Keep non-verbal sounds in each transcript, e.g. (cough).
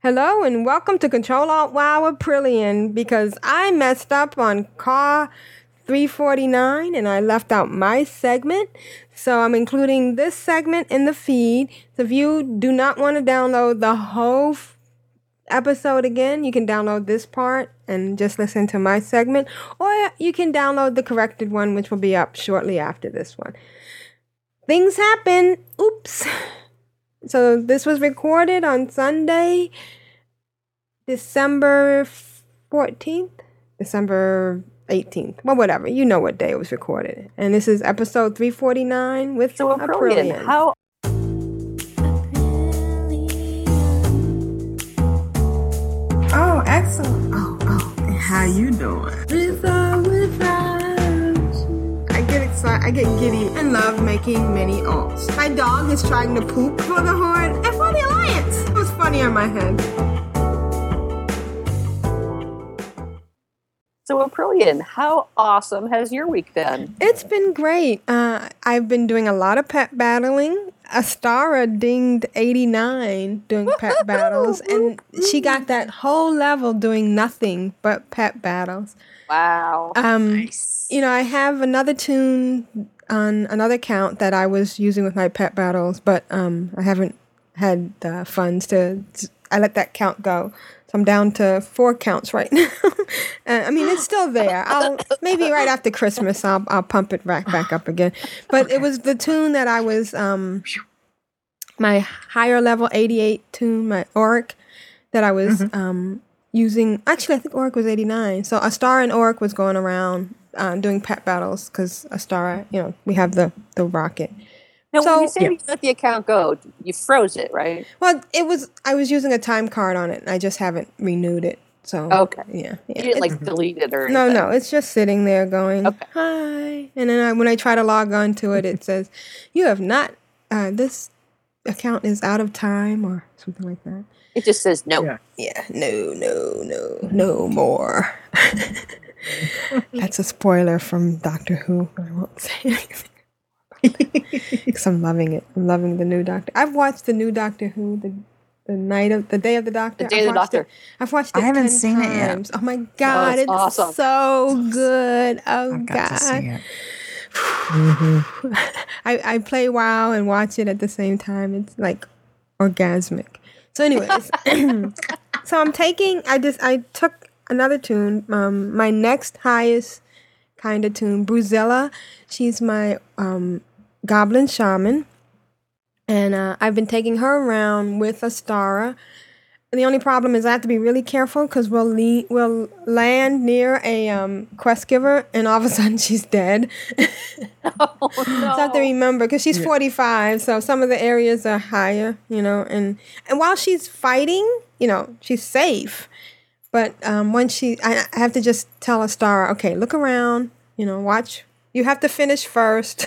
Hello and welcome to Control Alt Wow Aprillian because I messed up on car 349 and I left out my segment. So I'm including this segment in the feed. So if you do not want to download the whole f- episode again, you can download this part and just listen to my segment, or you can download the corrected one, which will be up shortly after this one. Things happen. Oops. So this was recorded on Sunday, December 14th, December 18th. Well, whatever. You know what day it was recorded. And this is episode 349 with So Aprillian, Aprillian. how Oh, excellent. Oh, oh. How you doing? With I get giddy and love making many alts. My dog is trying to poop for the Horde and for the Alliance. It was funny on my head. so Aprillian, how awesome has your week been? It's been great. Uh, I've been doing a lot of pet battling. Astara dinged 89 doing pet (laughs) battles, and she got that whole level doing nothing but pet battles. Wow. Um, You know, I have another toon on another count that I was using with my pet battles, but um, I haven't had the funds to. I let that count go, so I'm down to four counts right (laughs) now. uh, I mean, it's still there. I'll maybe right after Christmas, I'll I'll pump it back back up again. But it was the toon that I was um, my higher level 88 toon, my Oric, that I was um, using. Actually, I think Oric was 89. So Astara and Oric was going around uh, doing pet battles because Astara, you know, we have the the rocket. now, so- when you say you let the account go, you froze it, right? Well, it was I was using a time card on it, and I just haven't renewed it. So Okay. yeah, You didn't It's- like delete it or no, anything. no, it's just sitting there going Okay. hi, and then I, when I try to log on to it, it says you have not. Uh, this account is out of time or something like that. It just says no. Yeah. Yeah, no, no, no, no more. (laughs) (laughs) That's a spoiler from Doctor Who. I won't say (laughs) anything. Because I'm loving it. I'm loving the new Doctor. I've watched the new Doctor Who, the the night of the day of the Doctor. The Day I've of the watched it- Doctor. I've watched it. I haven't 10 seen it yet. Oh my oh, god, it's it's, awesome. so good. Oh I've got god. to see it. (sighs) I, I play WoW and watch it at the same time. It's like orgasmic. So, anyways, (clears throat) so I'm taking. I just I took another toon. Um, my next highest kind of toon, Bruzilla. She's my um goblin shaman, and uh, I've been taking her around with Astara. The only problem is I have to be really careful because we'll le- we'll land near a um, quest giver and all of a (laughs) sudden she's dead. (laughs) Oh, So I have to remember because she's 45, so some of the areas are higher, you know. And and while she's fighting, you know, she's safe. But um, when she, I, I have to just tell Astara, okay, look around, you know, watch. You have to finish first,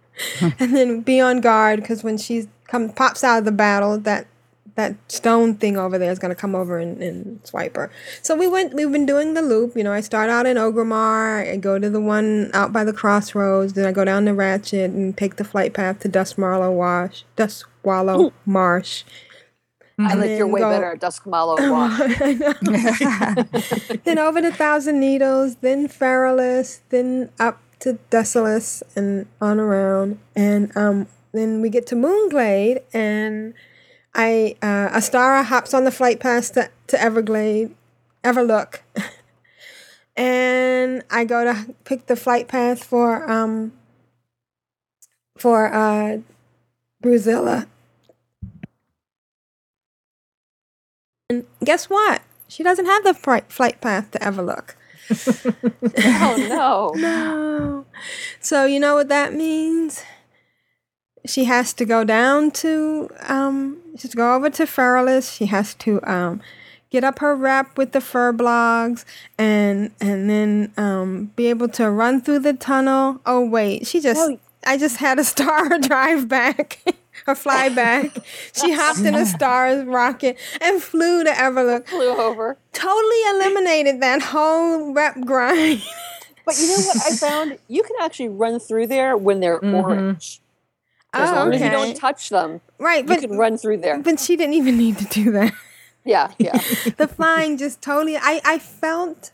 (laughs) and then be on guard because when she come pops out of the battle, that that stone thing over there is going to come over and, and swipe her. So we went. We've been doing the loop. You know, I start out in Orgrimmar. I go to the one out by the crossroads. Then I go down the Ratchet and take the flight path to Duskmarlow Wash, Duskwallow Marsh. I like you're way go- better at Dusk Mallow Wash. I know. then over to Thousand Needles, then Feralas, then up to Desolace and on around. And um, then we get to Moonglade, and I uh, Astara hops on the flight path to, to Everglade, Everlook. (laughs) and I go to pick the flight path for um for uh Bruzilla. And guess what? She doesn't have the flight flight path to Everlook. (laughs) oh no. (laughs) No. So you know what that means? She has to go down to um she has to go over to Feralas. She has to um get up her rep with the Furbolgs and and then um be able to run through the tunnel. Oh wait, she just Oh. I just had a (laughs) star drive back. Or fly back. (laughs) She hopped in a star rocket and flew to Everlook. Flew over. Totally eliminated that whole rep grind. (laughs) But you know what I (laughs) found? You can actually run through there when they're mm-hmm. orange. As Oh, long as you don't touch them, Right, but you but can run through there. but she didn't even need to do that. Yeah, yeah. the flying just totally. I I felt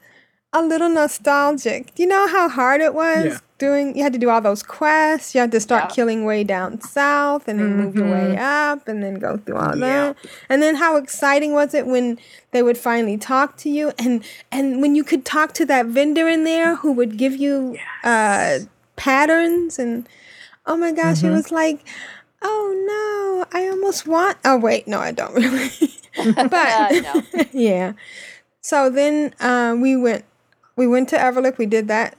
a little nostalgic. Do you know how hard it was Yeah. Doing? You had to do all those quests. You had to start Yeah. killing way down south, and then move your way up, and then go through all that. And then how exciting was it when they would finally talk to you, and and when you could talk to that vendor in there who would give you uh, patterns, and oh my gosh, it was like. Oh no! I almost want. Oh wait, no, I don't (laughs) really. (laughs) but Uh, no. (laughs) yeah. So then uh, we went we went to Everlook. We did that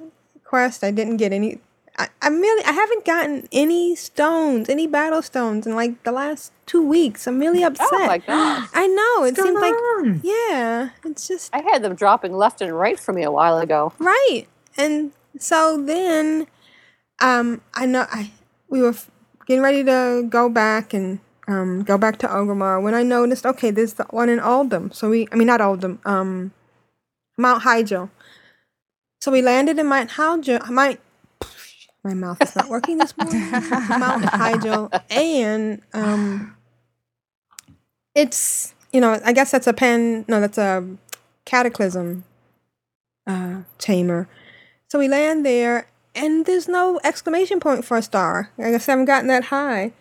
quest. I didn't get any. I, I really I haven't gotten any stones, any battle stones in like the last two weeks. I'm really upset. Oh my gosh. (gasps) I know it seems like yeah. It's just I had them dropping left and right for me a while ago. right. And so then um I know I we were f- getting ready to go back and um go back to Orgrimmar when I noticed okay there's the one in Oldham. So we I mean not Oldham, um Mount Hyjal. So we landed in Mount Hyjal Mount my mouth is not working this morning. Mount Hyjal and um it's you know, I guess that's a pen no, that's a cataclysm uh tamer. So we land there and there's no exclamation point for Astara. I guess I haven't gotten that high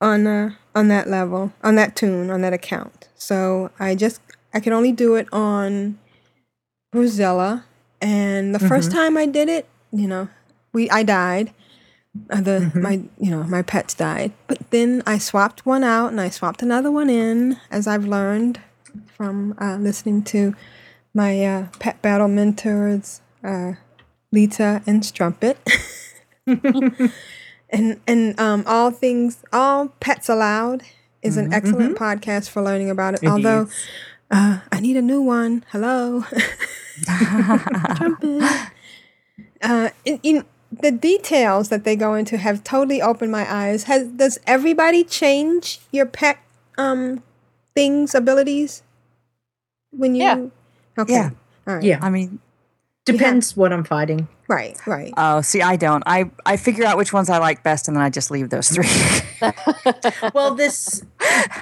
on uh, on that level, on that toon, on that account. So I just I can only do it on Bruzella. And the first time I did it, you know, we I died. Uh, the my you know my pets died, but then I swapped one out and I swapped another one in, as I've learned from uh, listening to my uh, pet battle mentors, uh, Lita and Strumpet. (laughs) and and um, all things, all pets allowed is an excellent podcast for learning about it. Although is. Uh, I need a new one. Hello, (laughs) Strumpet. Uh, in, in the details that they go into have totally opened my eyes. Has does everybody change your pet um things abilities when you? Yeah. Okay. Yeah. All right. Yeah. I mean, Depends what I'm fighting. Right. Right. oh, see, I don't. I I figure out which ones I like best, and then I just leave those three. (laughs) (laughs) Well, this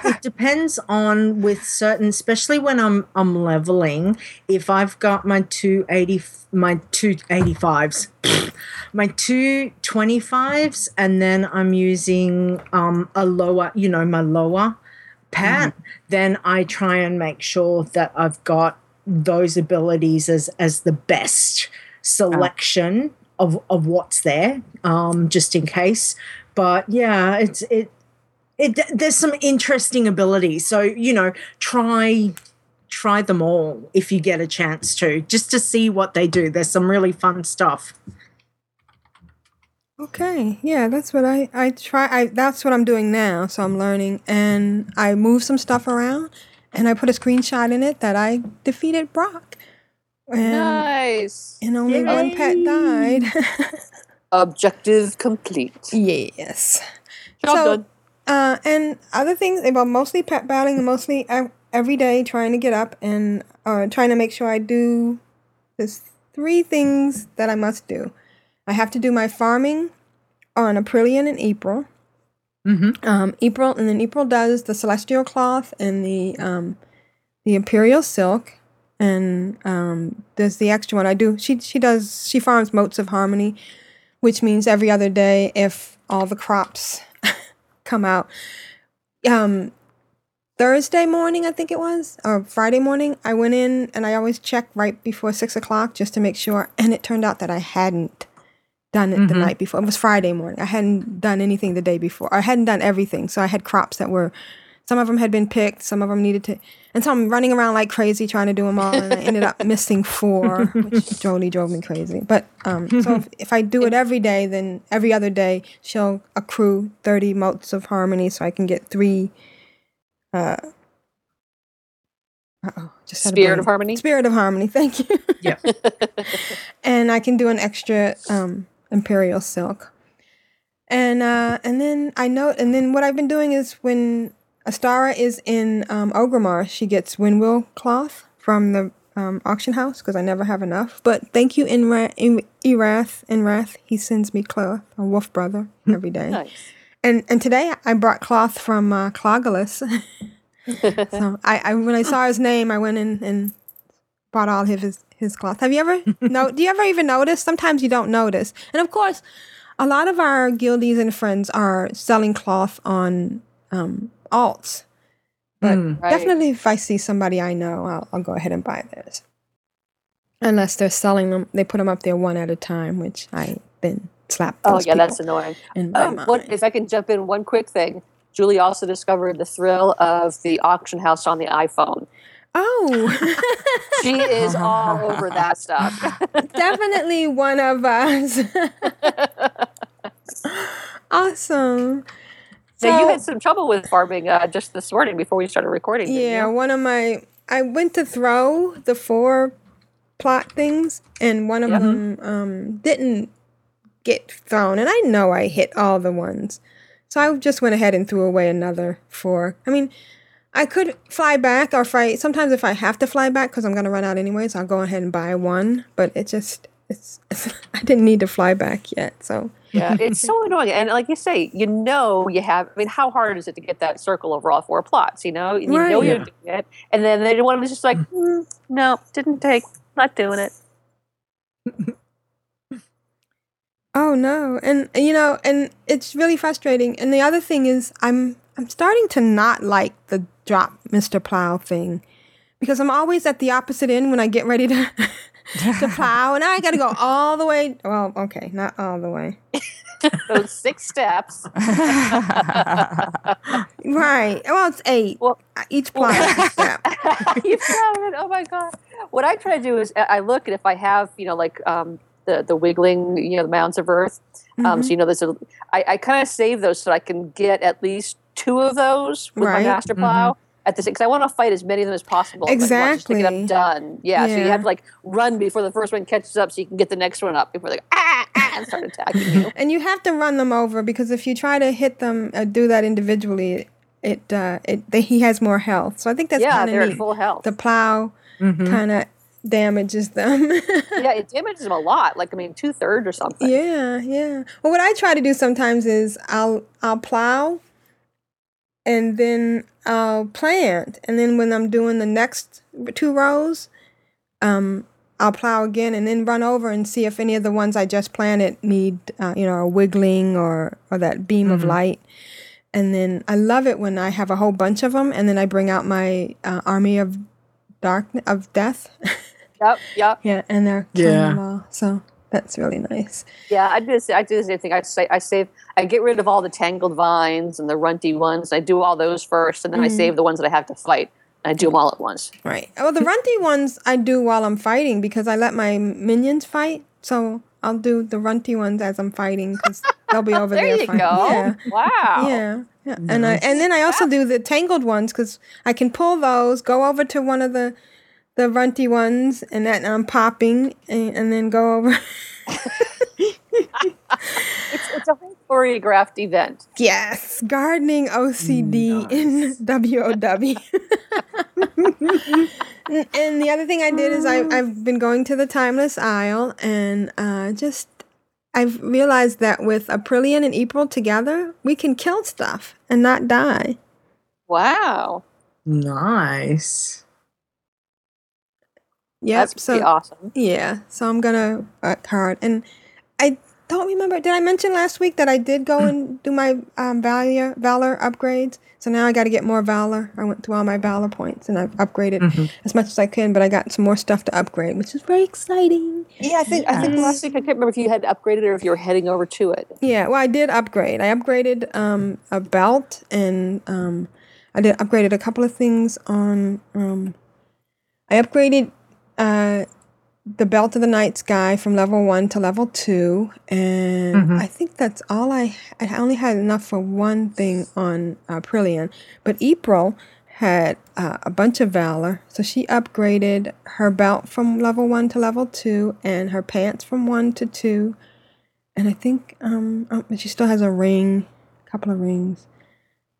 it depends on with certain, especially when I'm I'm leveling. If I've got my two eighty, my two eighty fives, (sniffs) my two twenty fives, and then I'm using um a lower, you know, my lower pet, then I try and make sure that I've got those abilities as as the best selection of of what's there, um, just in case. But yeah, it's it it there's some interesting abilities. So you know, try try them all if you get a chance to, just to see what they do. There's some really fun stuff. Okay. Yeah, that's what I I try. I that's what I'm doing now. So I'm learning, and I move some stuff around, and I put a screenshot in it that I defeated Brock, and Nice. and only one pet died. (laughs) Objective complete. yes. Job So- done. Uh, and other things, well, mostly pet battling and mostly every day trying to get up and uh, trying to make sure I do there's three things that I must do. I have to do my farming on Aprillian in April. Mm-hmm. Um, April and then April does the celestial cloth and the um, the imperial silk, and um, there's the extra one I do. She she does she farms motes of harmony, which means every other day if all the crops come out. Um, Thursday morning, I think it was, or Friday morning, I went in and I always check right before six o'clock just to make sure. And it turned out that I hadn't done it the night before. It was Friday morning. I hadn't done anything the day before. I hadn't done everything. So I had crops that were, some of them had been picked, some of them needed to, and so I'm running around like crazy trying to do them all. And I ended up missing four, which (laughs) totally drove me crazy. But um, so if, if I do it every day, then every other day she'll accrue 30 motes of harmony so I can get three. Uh, uh-oh, just Spirit of harmony. Spirit of harmony. (laughs) Thank you. Yeah. (laughs) and I can do an extra um, imperial silk. And uh, and then I know, and then what I've been doing is when Astara is in um, Orgrimmar, she gets windwool cloth from the um, auction house because I never have enough. But thank you, in Erath, in Wrath, he sends me cloth, a wolf brother, every day. Nice. And and today I brought cloth from uh, (laughs) (laughs) so I, I when I saw his name, I went in and bought all of his his cloth. Have you ever (laughs) no? Do you ever even notice? Sometimes you don't notice, and of course, a lot of our guildies and friends are selling cloth on um, alts. But Mm. Right. definitely, if I see somebody I know, I'll, I'll go ahead and buy theirs. Unless they're selling them, they put them up there one at a time, which I then slap. Oh those yeah, that's annoying. in my Um, what, mind. if I can jump in one quick thing, Julie also discovered the thrill of the auction house on the iPhone. Oh, She is all over that stuff. (laughs) definitely one of us. (laughs) awesome. Now you had some trouble with farming uh, just this morning before we started recording. Yeah, one of my I went to throw the four plot things, and one of Yep. them um, didn't get thrown, and I know I hit all the ones, so I just went ahead and threw away another four. I mean, I could fly back, or if I sometimes if I have to fly back because I'm gonna run out anyways, I'll go ahead and buy one. But it just it's, (laughs) I didn't need to fly back yet, so yeah, it's (laughs) so annoying. And like you say, you know, you have. I mean, how hard is it to get that circle over all four plots? You know, you know Right. you're Yeah. doing it, and then the one was just like, "Mm, no, didn't take, not doing it. Oh no. And you know, and it's really frustrating. And the other thing is I'm I'm starting to not like the drop Mr. Plow thing. Because I'm always at the opposite end when I get ready to (laughs) to plow and I gotta go all the way well, okay, not all the way. (laughs) Those six steps. (laughs) Right. Well it's eight. Well- each plow is (laughs) step. you it. Oh my god! What I try to do is I I look and if I have you know like um, the the wiggling you know the mounds of earth. Um, Mm-hmm. so you know there's a I, I kind of save those so I can get at least two of those with Right. my master plow. At this, because I want to fight as many of them as possible. at once, just to get them done. Yeah, so you have to like run before the first one catches up, so you can get the next one up before they go, ah, ah, and start attacking you. And you have to run them over because if you try to hit them uh, do that individually it uh it they, he has more health. So I think that's yeah, kind they're of at neat. full health. The plow Mhm. kind of damages them. (laughs) yeah, it damages them a lot. Like I mean, two thirds or something. yeah, yeah. Well, what I try to do sometimes is I'll I'll plow, and then I'll plant, and then when I'm doing the next two rows, um, I'll plow again, and then run over and see if any of the ones I just planted need uh, you know a wiggling or or that beam of light. And then I love it when I have a whole bunch of them, and then I bring out my uh, army of dark of death. (laughs) Yep, yep. Yeah, and they're killing Yeah. them all. So that's really nice. Yeah, I do. the I do the same thing. I say I save. I get rid of all the tangled vines and the runty ones. I do all those first, and then I mm-hmm. save the ones that I have to fight. I do them all at once. Right. Well, the runty ones I do while I'm fighting because I let my minions fight. So I'll do the runty ones as I'm fighting because they'll be (laughs) over There there. you fighting. go. Yeah. Wow. Yeah. Yeah. And I and then I also do the tangled ones because I can pull those, go over to one of the the runty ones, and that I'm popping, and, and then go over. (laughs) It's, it's a whole choreographed event. Yes, gardening OCD mm, in WOW. (laughs) and, and the other thing I did is I, mm. I've been going to the Timeless Isle and uh, just I've realized that with Aprillian and April together, we can kill stuff and not die. Wow. Nice. Yep. That's so awesome. yeah, so I'm gonna work hard, and I don't remember. Did I mention last week that I did go (clears throat) and do my um, valor valor upgrades? So now I got to get more valor. I went through all my valor points and I've upgraded as much as I can, but I got some more stuff to upgrade, which is very exciting. Yeah, I think I think last week I can't remember if you had upgraded or if you were heading over to it. Yeah, well, I did upgrade. I upgraded um, a belt, and um, I did upgraded a couple of things on. Um, I upgraded uh, the belt of the night sky from level one to level two, and I think that's all I. I only had enough for one thing on uh, Prillian, but April had uh, a bunch of valor, so she upgraded her belt from level one to level two, and her pants from one to two and I think um oh, but she still has a ring, a couple of rings.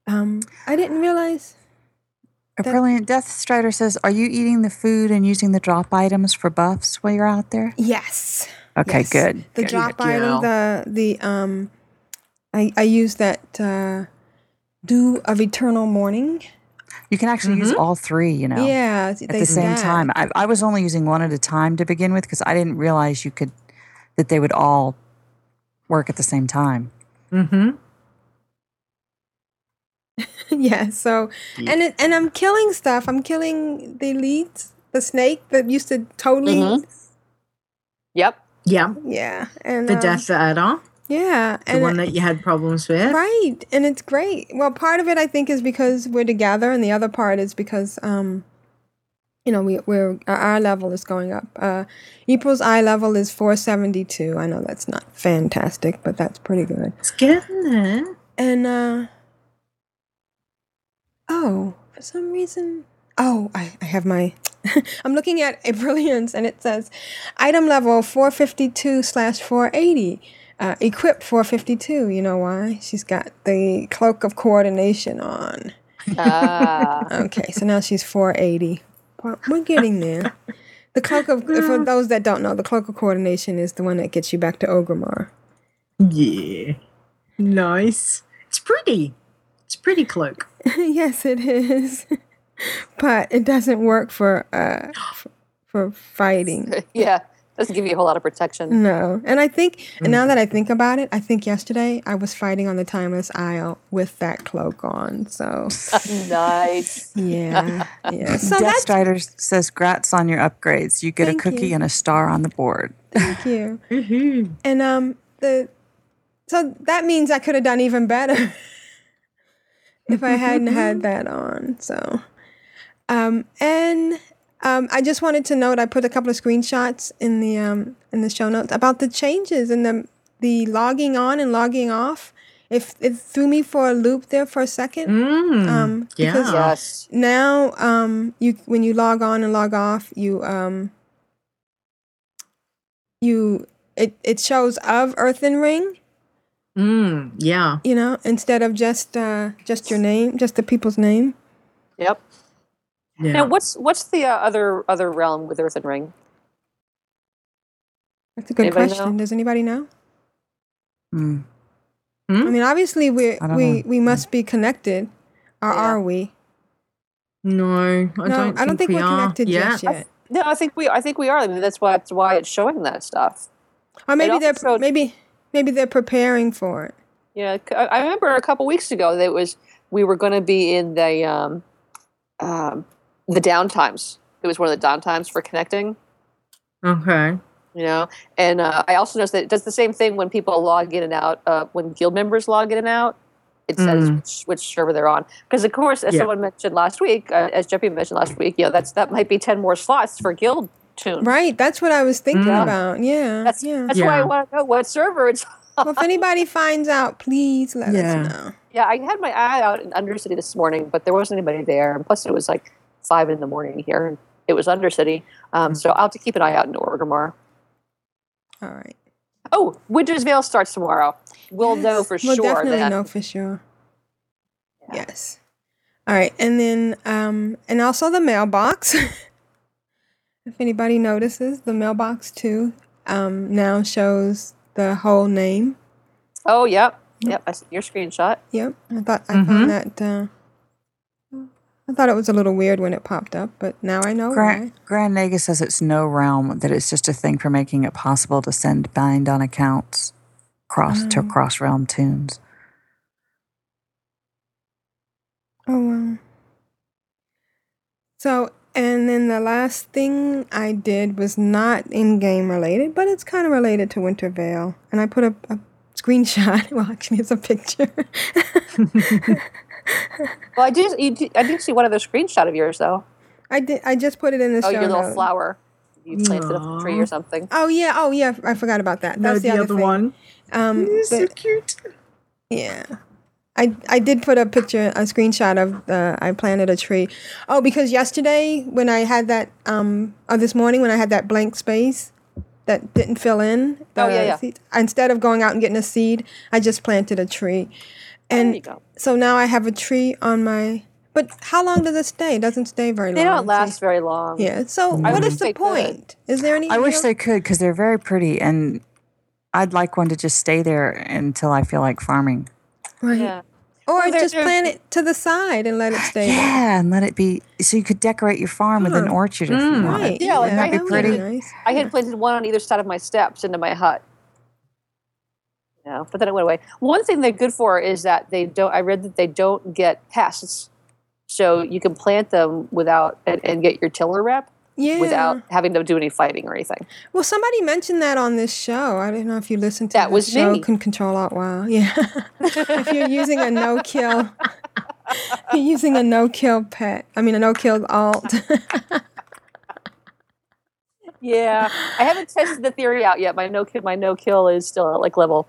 Um, I didn't realize. A brilliant Death Strider says, "Are you eating the food and using the drop items for buffs while you're out there?" Yes. Okay, yes. good. The good. drop Good item, the the um, I I use that uh, dew of eternal morning. You can actually use all three, you know, Yeah, at the same time. I, I was only using one at a time to begin with because I didn't realize you could, that they would all work at the same time. Mm-hmm. (laughs) yeah. So, and it, and I'm killing stuff. I'm killing the elites, the snake that used to totally. Mhm. Yep. Yeah. Yeah, and The um, Death Adder, Yeah, the and one that you had problems with. right, and it's great. Well, part of it I think is because we're together, and the other part is because um, you know, we we're our eye level is going up. Uh, April's eye level is 472. I know that's not fantastic, but that's pretty good. It's getting there. And uh oh, for some reason, oh, I, I have my. (laughs) I'm looking at a brilliance, and it says item level 452 slash 480. Uh, equipped 452. You know why? She's got the cloak of coordination on. Ah. (laughs) Okay, so now she's 480. Well, We're getting there. The cloak of, (laughs) for those that don't know, the cloak of coordination is the one that gets you back to Orgrimmar. Yeah. Nice. It's pretty. It's a pretty cloak. (laughs) yes, it is, (laughs) but it doesn't work for uh f- for fighting. (laughs) yeah. Doesn't give you a whole lot of protection. No, and I think, and now that I think about it, I think yesterday I was fighting on the Timeless Isle with that cloak on. So nice. yeah, yeah. So Death that's Strider says, "Grats on your upgrades. You get a cookie you. and a star on the board." thank you. Woohoo. And um the so that means I could have done even better if I hadn't had (laughs) that on. So um and um I just wanted to note I put a couple of screenshots in the um in the show notes about the changes in the the logging on and logging off. If it threw me for a loop there for a second. Mm. Um because yeah. Yes. now um you when you log on and log off you um you it, it shows of earthen ring Mm. Yeah. you know instead of just uh just your name just the people's name Yep. Yeah. Now, what's what's the uh, other other realm with Earthen Ring? that's a good Anybody question know? does anybody know Hmm. i mean obviously we we know. we must be connected or Yeah. are we no, I no don't. i don't think we we're are. connected yeah. just yet No, I think we I think we are. I mean, that's why that's why it's showing that stuff. or maybe also they're showed- maybe maybe they're preparing for it Yeah, I remember a couple weeks ago that it was we were going to be in the um, um, the downtimes. It was one of the downtimes for connecting. Okay. You know, and uh, I also noticed that it does the same thing when people log in and out. Uh, when guild members log in and out, it says Mm. which, which server they're on. Because of course, as Yeah. someone mentioned last week, uh, as Jeffy mentioned last week, you know, that's that might be ten more slots for guild toon. right that's what i was thinking Mm. about yeah That's yeah that's why I want to know what server it's. (laughs) well if anybody finds out please let Yeah. us know Yeah, I had my eye out in Undercity this morning, but there wasn't anybody there. And plus, it was like five in the morning here, and it was Undercity. Um, so I'll have to keep an eye out in Orgrimmar. all right Oh, Winter's Veil starts tomorrow. We'll know for We'll sure. definitely that. know for sure. Yeah. Yes. All right, and then um, and also the mailbox. (laughs) if anybody notices, the mailbox too um, now shows the whole name. Oh, yep, yep. I see your screenshot. Yep, I thought I Mhm. found that. Uh, I thought it was a little weird when it popped up, but now I know Grand, why. Grand Naga says it's no realm; that it's just a thing for making it possible to send bind on accounts cross to Oh. cross realm toons. Oh wow. So, and then the last thing I did was not in game related, but it's kind of related to Winter Veil. And I put a, a screenshot. (laughs) Well, actually, it's a picture. (laughs) Well, I did. You did I did see one other screenshot of yours though. I did. I just put it in the Oh, show your little notes. flower. You planted up a tree or something. Oh yeah. Oh yeah. I forgot about that. No, That's the, the, other thing. one. Um, You're so cute. Yeah. I, I did put a picture, a screenshot of the I planted a tree. Oh, because yesterday when I had that, um, or this morning when I had that blank space that didn't fill in. Oh, yeah, yeah. seed- instead of going out and getting a seed, I just planted a tree, there you and go. so now I have a tree on my. But how long does it stay? It doesn't stay very They long. They don't last very long. Yeah. So I what wish is the they could. point? Is there any? I wish real- they could because they're very pretty, and I'd like one to just stay there until I feel like farming. Right. Yeah. Or Well, just plant it to the side and let it stay there. Yeah, and let it be so you could decorate your farm with an orchard if you Mm. wanted. Right. Yeah, like, That'd I be pretty. nice. I had planted one on either side of my steps into my hut. Yeah, but then it went away. One thing they're good for is that they don't. I read that they don't get pests, so you can plant them without and, and get your tiller rep Yeah. without having to do any fighting or anything. Well, somebody mentioned that on this show. I don't know if you listened to That the was show. me. Can Control Alt Wow. Yeah. (laughs) if you're using a no kill, (laughs) you're using a no kill pet. I mean a no kill alt. (laughs) Yeah, I haven't tested the theory out yet. My no kill, my no kill is still at like level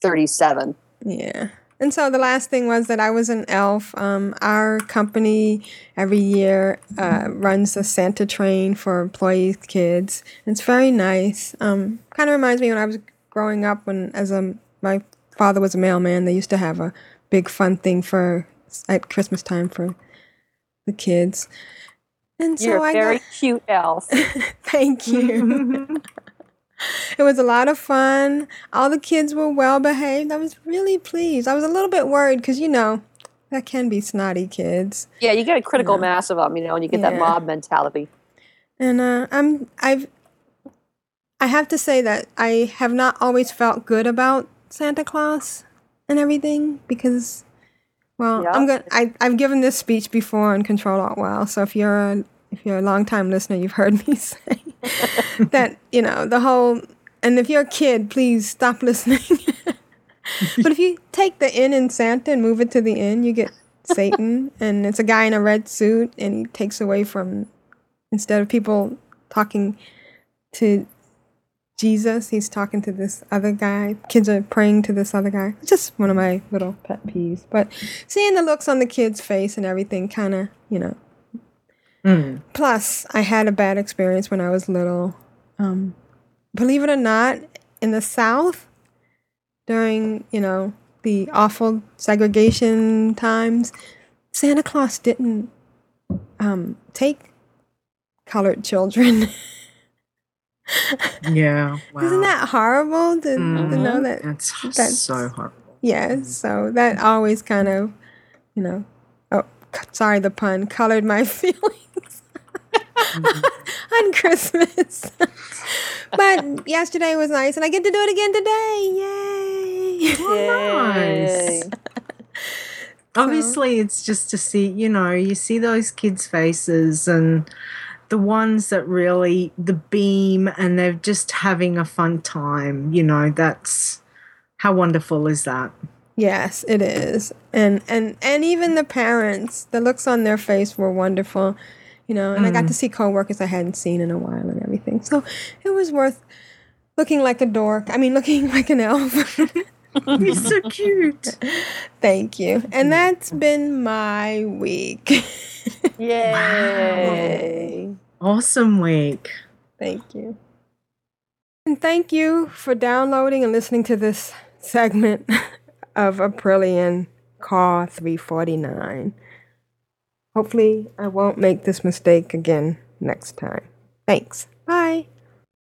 thirty-seven. yeah. And so the last thing was that I was an elf. Um, our company every year uh, runs a Santa train for employees' kids. It's very nice. Um, kind of reminds me when I was growing up when, as a my father was a mailman, they used to have a big fun thing for at Christmas time for the kids. And so You're a I very got, cute elf. (laughs) thank you. (laughs) it was a lot of fun. All the kids were well behaved. I was really pleased. I was a little bit worried because you know that can be snotty kids. yeah, you get a critical mass of them, you know, and you get that mob mentality. And uh, I'm I've I have to say that I have not always felt good about Santa Claus and everything because well Yeah. I'm going I I've given this speech before on Control Alt Well so if you're a if you're a long time listener you've heard (laughs) me say (laughs) that you know the whole and if you're a kid please stop listening (laughs) but if you take the N in Santa and move it to the N you get Satan (laughs) and it's a guy in a red suit and he takes away from instead of people talking to Jesus, he's talking to this other guy. Kids are praying to this other guy. Just one of my little pet peeves. But seeing the looks on the kid's face and everything kind of, you know. Mm. Plus, I had a bad experience when I was little. Um, believe it or not, in the South, during, you know, the awful segregation times, Santa Claus didn't um, take colored children. (laughs) Yeah. (laughs) Wow. Isn't that horrible to, to know Mhm. that? That's, that's- so horrible. Yeah, so that always kind of, you know, oh, sorry the pun, colored my (laughs) feelings (laughs) on Christmas. (laughs) but yesterday was nice, and I get to do it again today. Yay! Oh, (laughs) nice. Obviously, it's just to see, you know, you see those kids' faces and the ones that really, the beam, and they're just having a fun time. You know, that's how wonderful is that? Yes, it is. And and and even the parents, the looks on their face were wonderful. You know, and I got to mm. see coworkers I hadn't seen in a while and everything. So it was worth looking like a dork. I mean, (laughs) looking like an elf. (laughs) You're so cute. (laughs) Thank you. And that's been my week. Yay. Awesome week. thank you. And thank you for downloading and listening to this segment of Aprillian Car 349. Hopefully, I won't make this mistake again next time. Thanks. Bye.